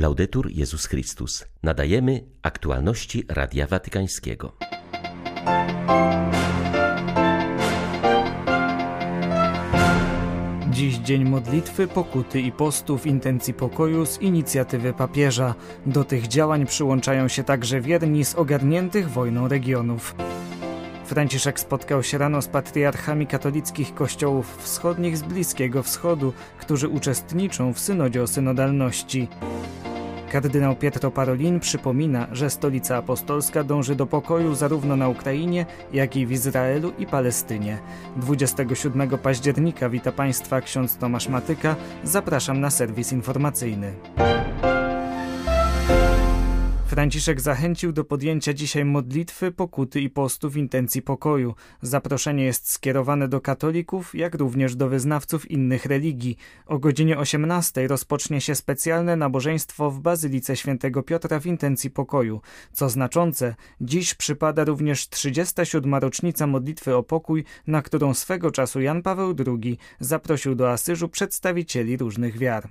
Laudetur Jezus Chrystus. Nadajemy aktualności Radia Watykańskiego. Dziś dzień modlitwy, pokuty i postu w intencji pokoju z inicjatywy papieża. Do tych działań przyłączają się także wierni z ogarniętych wojną regionów. Franciszek spotkał się rano z patriarchami katolickich kościołów wschodnich z Bliskiego Wschodu, którzy uczestniczą w synodzie o synodalności. Kardynał Pietro Parolin przypomina, że stolica apostolska dąży do pokoju zarówno na Ukrainie, jak i w Izraelu i Palestynie. 27 października wita Państwa ksiądz Tomasz Matyka. Zapraszam na serwis informacyjny. Franciszek zachęcił do podjęcia dzisiaj modlitwy, pokuty i postu w intencji pokoju. Zaproszenie jest skierowane do katolików, jak również do wyznawców innych religii. O godzinie 18 rozpocznie się specjalne nabożeństwo w Bazylice Świętego Piotra w intencji pokoju. Co znaczące, dziś przypada również 37. rocznica modlitwy o pokój, na którą swego czasu Jan Paweł II zaprosił do Asyżu przedstawicieli różnych wiar.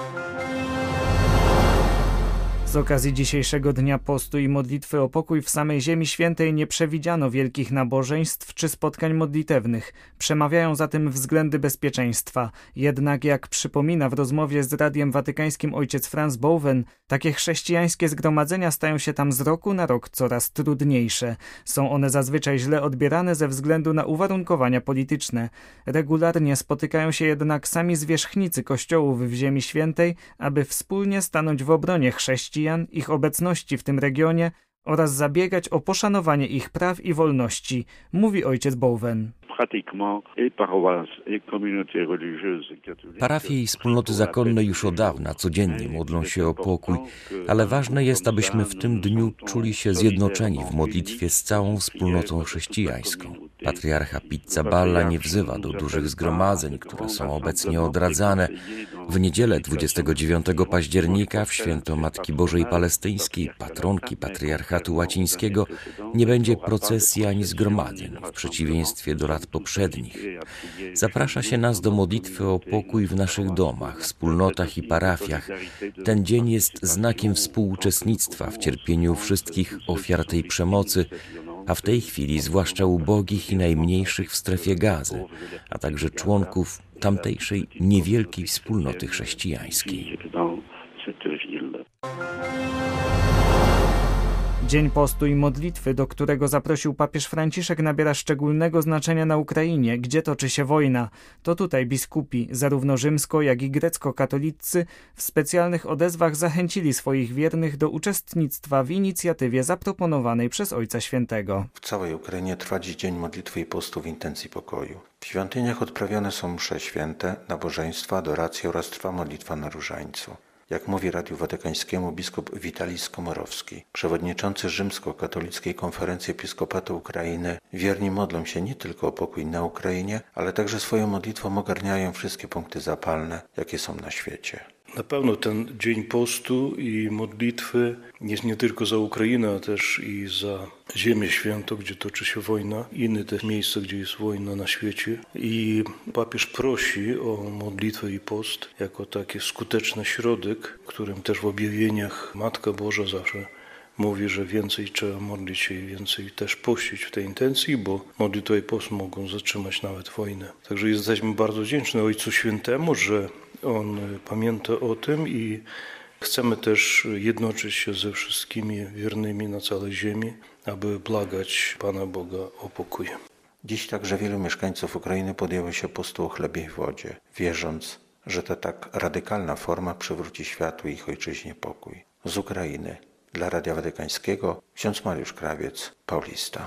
Z okazji dzisiejszego dnia postu i modlitwy o pokój w samej Ziemi Świętej nie przewidziano wielkich nabożeństw czy spotkań modlitewnych. Przemawiają za tym względy bezpieczeństwa. Jednak jak przypomina w rozmowie z Radiem Watykańskim ojciec Franz Bowen, takie chrześcijańskie zgromadzenia stają się tam z roku na rok coraz trudniejsze. Są one zazwyczaj źle odbierane ze względu na uwarunkowania polityczne. Regularnie spotykają się jednak sami zwierzchnicy kościołów w Ziemi Świętej, aby wspólnie stanąć w obronie chrześcijan chrześcijan, ich obecności w tym regionie oraz zabiegać o poszanowanie ich praw i wolności, mówi ojciec Bowen. Parafie i wspólnoty zakonne już od dawna codziennie modlą się o pokój, ale ważne jest, abyśmy w tym dniu czuli się zjednoczeni w modlitwie z całą wspólnotą chrześcijańską. Patriarcha Pizzaballa nie wzywa do dużych zgromadzeń, które są obecnie odradzane. W niedzielę 29 października w święto Matki Bożej Palestyńskiej, patronki Patriarchatu Łacińskiego, nie będzie procesji ani zgromadzeń, w przeciwieństwie do lat poprzednich. Zaprasza się nas do modlitwy o pokój w naszych domach, wspólnotach i parafiach. Ten dzień jest znakiem współuczestnictwa w cierpieniu wszystkich ofiar tej przemocy, a w tej chwili zwłaszcza ubogich i najmniejszych w strefie gazy, a także członków tamtejszej niewielkiej wspólnoty chrześcijańskiej. Dzień postu i modlitwy, do którego zaprosił papież Franciszek, nabiera szczególnego znaczenia na Ukrainie, gdzie toczy się wojna. To tutaj biskupi, zarówno rzymsko, jak i grecko-katolicy, w specjalnych odezwach zachęcili swoich wiernych do uczestnictwa w inicjatywie zaproponowanej przez Ojca Świętego. W całej Ukrainie trwa dziś dzień modlitwy i postu w intencji pokoju. W świątyniach odprawiane są msze święte, nabożeństwa, adoracje oraz trwa modlitwa na różańcu. Jak mówi Radiu Watykańskiemu biskup Witalis Komorowski, przewodniczący rzymsko-katolickiej konferencji episkopatu Ukrainy, wierni modlą się nie tylko o pokój na Ukrainie, ale także swoją modlitwą ogarniają wszystkie punkty zapalne, jakie są na świecie. Na pewno ten dzień postu i modlitwy jest nie tylko za Ukrainę, a też i za Ziemię Świętą, gdzie toczy się wojna, inne te miejsca, gdzie jest wojna na świecie. I papież prosi o modlitwę i post jako taki skuteczny środek, którym też w objawieniach Matka Boża zawsze mówi, że więcej trzeba modlić się i więcej też pościć w tej intencji, bo modlitwa i post mogą zatrzymać nawet wojnę. Także jesteśmy bardzo wdzięczni Ojcu Świętemu, że On pamięta o tym i chcemy też jednoczyć się ze wszystkimi wiernymi na całej ziemi, aby błagać Pana Boga o pokój. Dziś także wielu mieszkańców Ukrainy podjęło się postu o chlebie i wodzie, wierząc, że ta tak radykalna forma przywróci światu i ich ojczyźnie pokój. Z Ukrainy dla Radia Watykańskiego ksiądz Mariusz Krawiec, Paulista.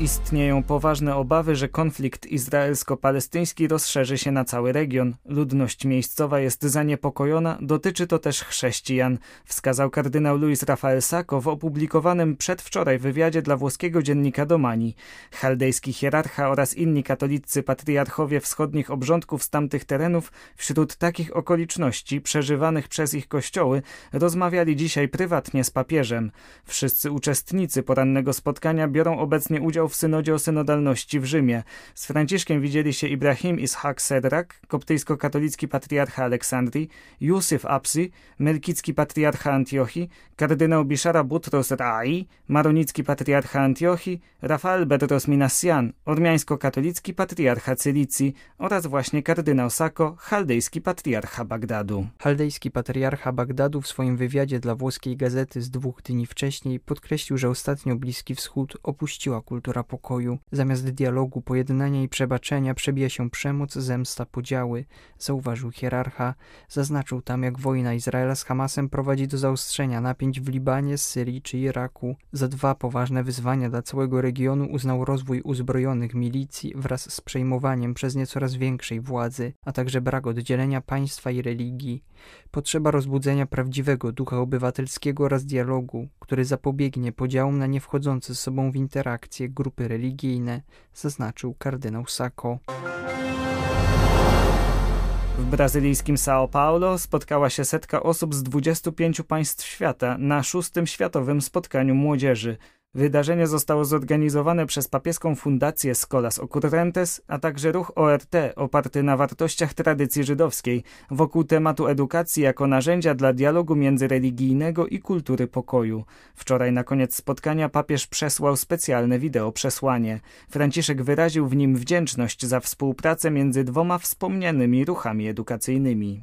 Istnieją poważne obawy, że konflikt izraelsko-palestyński rozszerzy się na cały region. Ludność miejscowa jest zaniepokojona, dotyczy to też chrześcijan, wskazał kardynał Luis Rafael Sacco w opublikowanym przedwczoraj wywiadzie dla włoskiego dziennika Domani. Chaldejski hierarcha oraz inni katolicy patriarchowie wschodnich obrządków z tamtych terenów wśród takich okoliczności przeżywanych przez ich kościoły rozmawiali dzisiaj prywatnie z papieżem. Wszyscy uczestnicy porannego spotkania biorą obecnie udział udział w synodzie o synodalności w Rzymie. Z Franciszkiem widzieli się Ibrahim Ishak Sedrak, koptyjsko-katolicki patriarcha Aleksandrii, Jusuf Apsi, melkicki patriarcha Antiochii, kardynał Bishara Butros Rai, maronicki patriarcha Antiochii, Rafael Bedros Minassian, ormiańsko-katolicki patriarcha Cylicji oraz właśnie kardynał Sako, chaldejski patriarcha Bagdadu. Chaldejski patriarcha Bagdadu w swoim wywiadzie dla włoskiej gazety z dwóch dni wcześniej podkreślił, że ostatnio Bliski Wschód opuściła pokoju. Zamiast dialogu, pojednania i przebaczenia przebija się przemoc, zemsta, podziały, zauważył hierarcha. Zaznaczył tam, jak wojna Izraela z Hamasem prowadzi do zaostrzenia napięć w Libanie, Syrii czy Iraku. Za dwa poważne wyzwania dla całego regionu uznał rozwój uzbrojonych milicji wraz z przejmowaniem przez nie coraz większej władzy, a także brak oddzielenia państwa i religii. Potrzeba rozbudzenia prawdziwego ducha obywatelskiego oraz dialogu, który zapobiegnie podziałom na niewchodzące z sobą w interakcje grupy religijne, zaznaczył kardynał Sacco. W brazylijskim São Paulo spotkała się setka osób z 25 państw świata na szóstym światowym spotkaniu młodzieży. Wydarzenie zostało zorganizowane przez papieską fundację Scholas Occurrentes, a także ruch ORT oparty na wartościach tradycji żydowskiej wokół tematu edukacji jako narzędzia dla dialogu międzyreligijnego i kultury pokoju. Wczoraj na koniec spotkania papież przesłał specjalne wideo przesłanie. Franciszek wyraził w nim wdzięczność za współpracę między dwoma wspomnianymi ruchami edukacyjnymi.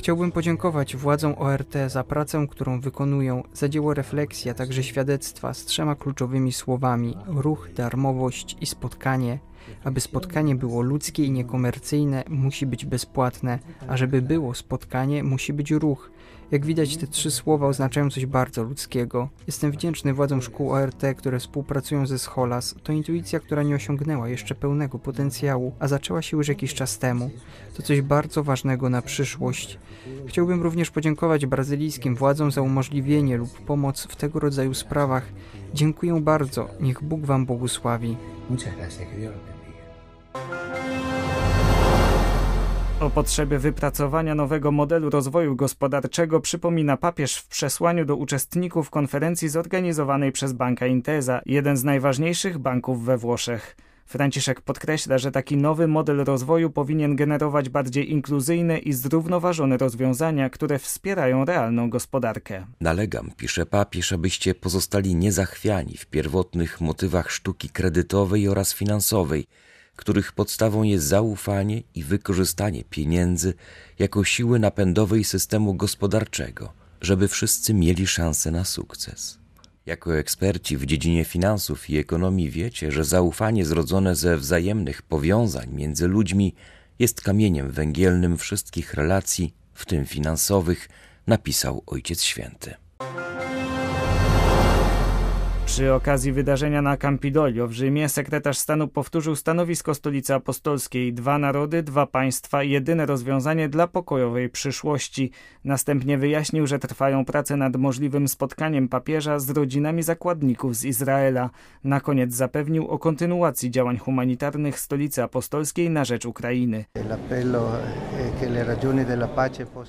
Chciałbym podziękować władzom ORT za pracę, którą wykonują, za dzieło refleksji, a także świadectwa z trzema kluczowymi słowami: ruch, darmowość i spotkanie. Aby spotkanie było ludzkie i niekomercyjne, musi być bezpłatne, a żeby było spotkanie, musi być ruch. Jak widać, te trzy słowa oznaczają coś bardzo ludzkiego. Jestem wdzięczny władzom szkół ORT, które współpracują ze Scholas. To intuicja, która nie osiągnęła jeszcze pełnego potencjału, a zaczęła się już jakiś czas temu. To coś bardzo ważnego na przyszłość. Chciałbym również podziękować brazylijskim władzom za umożliwienie lub pomoc w tego rodzaju sprawach. Dziękuję bardzo. Niech Bóg Wam błogosławi. Muchas gracias. Que Dios O potrzebie wypracowania nowego modelu rozwoju gospodarczego przypomina papież w przesłaniu do uczestników konferencji zorganizowanej przez Banka Intesa, jeden z najważniejszych banków we Włoszech. Franciszek podkreśla, że taki nowy model rozwoju powinien generować bardziej inkluzyjne i zrównoważone rozwiązania, które wspierają realną gospodarkę. Nalegam, pisze papież, abyście pozostali niezachwiani w pierwotnych motywach sztuki kredytowej oraz finansowej, których podstawą jest zaufanie i wykorzystanie pieniędzy jako siły napędowej systemu gospodarczego, żeby wszyscy mieli szansę na sukces. Jako eksperci w dziedzinie finansów i ekonomii wiecie, że zaufanie zrodzone ze wzajemnych powiązań między ludźmi jest kamieniem węgielnym wszystkich relacji, w tym finansowych, napisał Ojciec Święty. Przy okazji wydarzenia na Campidoglio w Rzymie sekretarz stanu powtórzył stanowisko stolicy apostolskiej dwa narody, dwa państwa, jedyne rozwiązanie dla pokojowej przyszłości. Następnie wyjaśnił, że trwają prace nad możliwym spotkaniem papieża z rodzinami zakładników z Izraela. Na koniec zapewnił o kontynuacji działań humanitarnych stolicy apostolskiej na rzecz Ukrainy.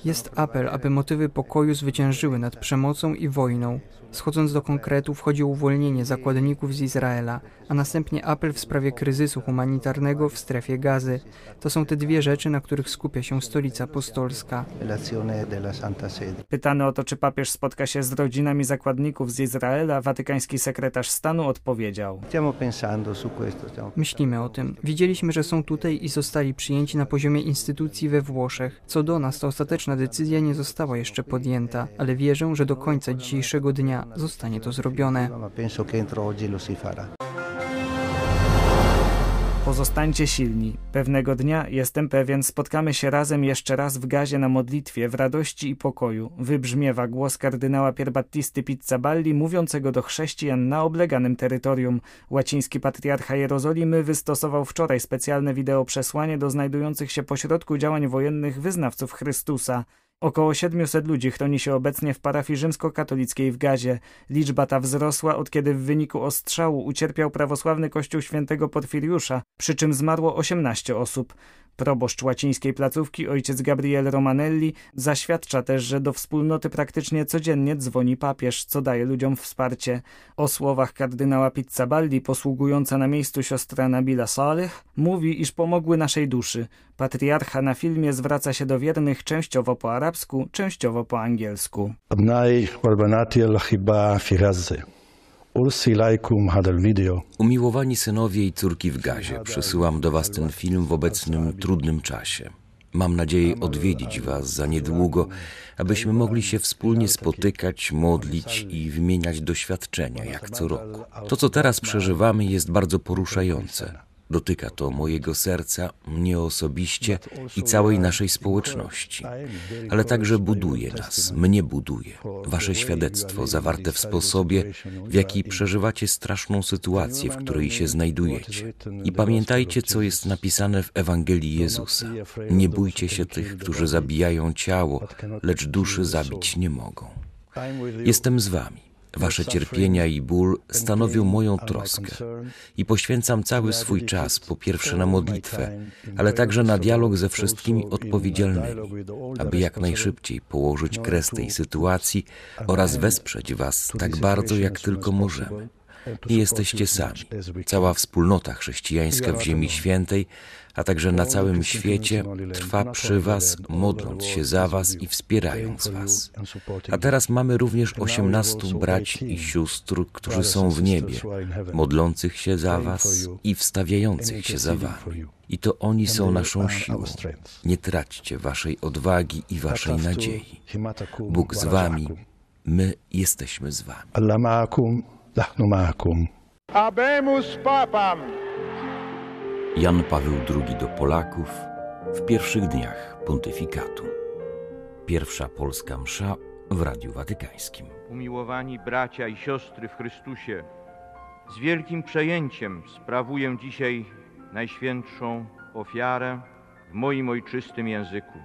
Jest apel, aby motywy pokoju zwyciężyły nad przemocą i wojną. Schodząc do konkretów, chodzi o uwolnienie zakładników z Izraela, a następnie apel w sprawie kryzysu humanitarnego w strefie gazy. To są te dwie rzeczy, na których skupia się Stolica Apostolska. Pytany o to, czy papież spotka się z rodzinami zakładników z Izraela, watykański sekretarz stanu odpowiedział: Myślimy o tym. Widzieliśmy, że są tutaj i zostali przyjęci na poziomie instytucji we Włoszech. Co do nas, to ostateczna decyzja nie została jeszcze podjęta, ale wierzę, że do końca dzisiejszego dnia zostanie to zrobione. Pozostańcie silni. Pewnego dnia, jestem pewien, spotkamy się razem jeszcze raz w gazie na modlitwie, w radości i pokoju. Wybrzmiewa głos kardynała Pierbattisty Pizzaballi, mówiącego do chrześcijan na obleganym terytorium. Łaciński patriarcha Jerozolimy wystosował wczoraj specjalne wideo przesłanie do znajdujących się pośrodku działań wojennych wyznawców Chrystusa. Około 700 ludzi chroni się obecnie w parafii rzymskokatolickiej w Gazie. Liczba ta wzrosła od kiedy w wyniku ostrzału ucierpiał prawosławny kościół świętego Porfiriusza, przy czym zmarło 18 osób. Proboszcz łacińskiej placówki, ojciec Gabriel Romanelli, zaświadcza też, że do wspólnoty praktycznie codziennie dzwoni papież, co daje ludziom wsparcie. O słowach kardynała Pizzabaldi, posługująca na miejscu siostra Nabila Saleh, mówi, iż pomogły naszej duszy. Patriarcha na filmie zwraca się do wiernych częściowo po arabsku, częściowo po angielsku. Umiłowani synowie i córki w gazie, przesyłam do Was ten film w obecnym trudnym czasie. Mam nadzieję odwiedzić Was za niedługo, abyśmy mogli się wspólnie spotykać, modlić i wymieniać doświadczenia, jak co roku. To, co teraz przeżywamy, jest bardzo poruszające. Dotyka to mojego serca, mnie osobiście i całej naszej społeczności, ale także buduje nas, mnie buduje. Wasze świadectwo zawarte w sposobie, w jaki przeżywacie straszną sytuację, w której się znajdujecie. I pamiętajcie, co jest napisane w Ewangelii Jezusa. Nie bójcie się tych, którzy zabijają ciało, lecz duszy zabić nie mogą. Jestem z wami. Wasze cierpienia i ból stanowią moją troskę. i poświęcam cały swój czas po pierwsze na modlitwę, ale także na dialog ze wszystkimi odpowiedzialnymi, aby jak najszybciej położyć kres tej sytuacji oraz wesprzeć Was tak bardzo, jak tylko możemy. Nie jesteście sami. Cała wspólnota chrześcijańska w Ziemi Świętej a także na całym świecie trwa przy Was, modląc się za Was i wspierając Was. A teraz mamy również osiemnastu braci i sióstr, którzy są w niebie, modlących się za Was i wstawiających się za Wami. I to oni są naszą siłą. Nie traćcie Waszej odwagi i Waszej nadziei. Bóg z Wami, my jesteśmy z Wami. Habemus Papam! Jan Paweł II do Polaków w pierwszych dniach pontyfikatu. Pierwsza polska msza w Radiu Watykańskim. Umiłowani bracia i siostry w Chrystusie, z wielkim przejęciem sprawuję dzisiaj najświętszą ofiarę w moim ojczystym języku.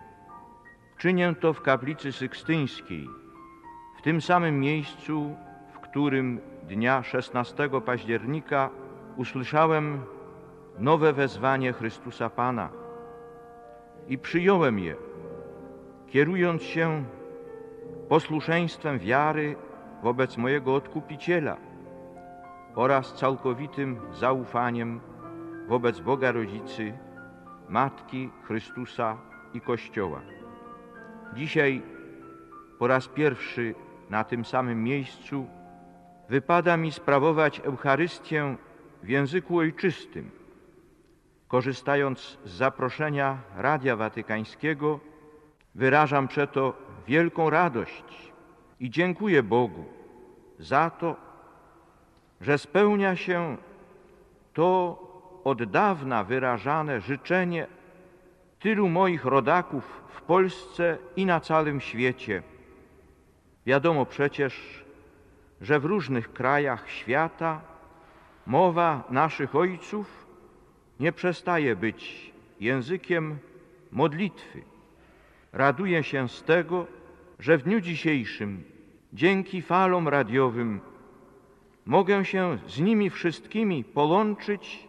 Czynię to w kaplicy sykstyńskiej, w tym samym miejscu, którym dnia 16 października usłyszałem nowe wezwanie Chrystusa Pana i przyjąłem je, kierując się posłuszeństwem wiary wobec mojego Odkupiciela oraz całkowitym zaufaniem wobec Boga Rodzicy, Matki Chrystusa i Kościoła. Dzisiaj po raz pierwszy na tym samym miejscu wypada mi sprawować Eucharystię w języku ojczystym, Korzystając z zaproszenia Radia Watykańskiego, wyrażam przeto wielką radość i dziękuję Bogu za to, że spełnia się to od dawna wyrażane życzenie tylu moich rodaków w Polsce i na całym świecie. Wiadomo przecież, że w różnych krajach świata mowa naszych ojców nie przestaje być językiem modlitwy. Raduję się z tego, że w dniu dzisiejszym dzięki falom radiowym mogę się z nimi wszystkimi połączyć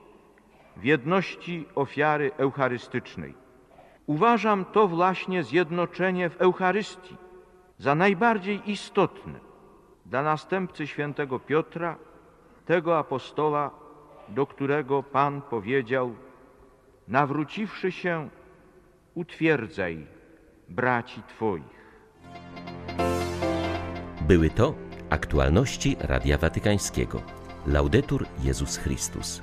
w jedności ofiary eucharystycznej. Uważam to właśnie zjednoczenie w Eucharystii za najbardziej istotne dla następcy świętego Piotra, tego apostola do którego Pan powiedział: Nawróciwszy się, utwierdzaj braci Twoich. Były to aktualności Radia Watykańskiego. Laudetur Jezus Chrystus.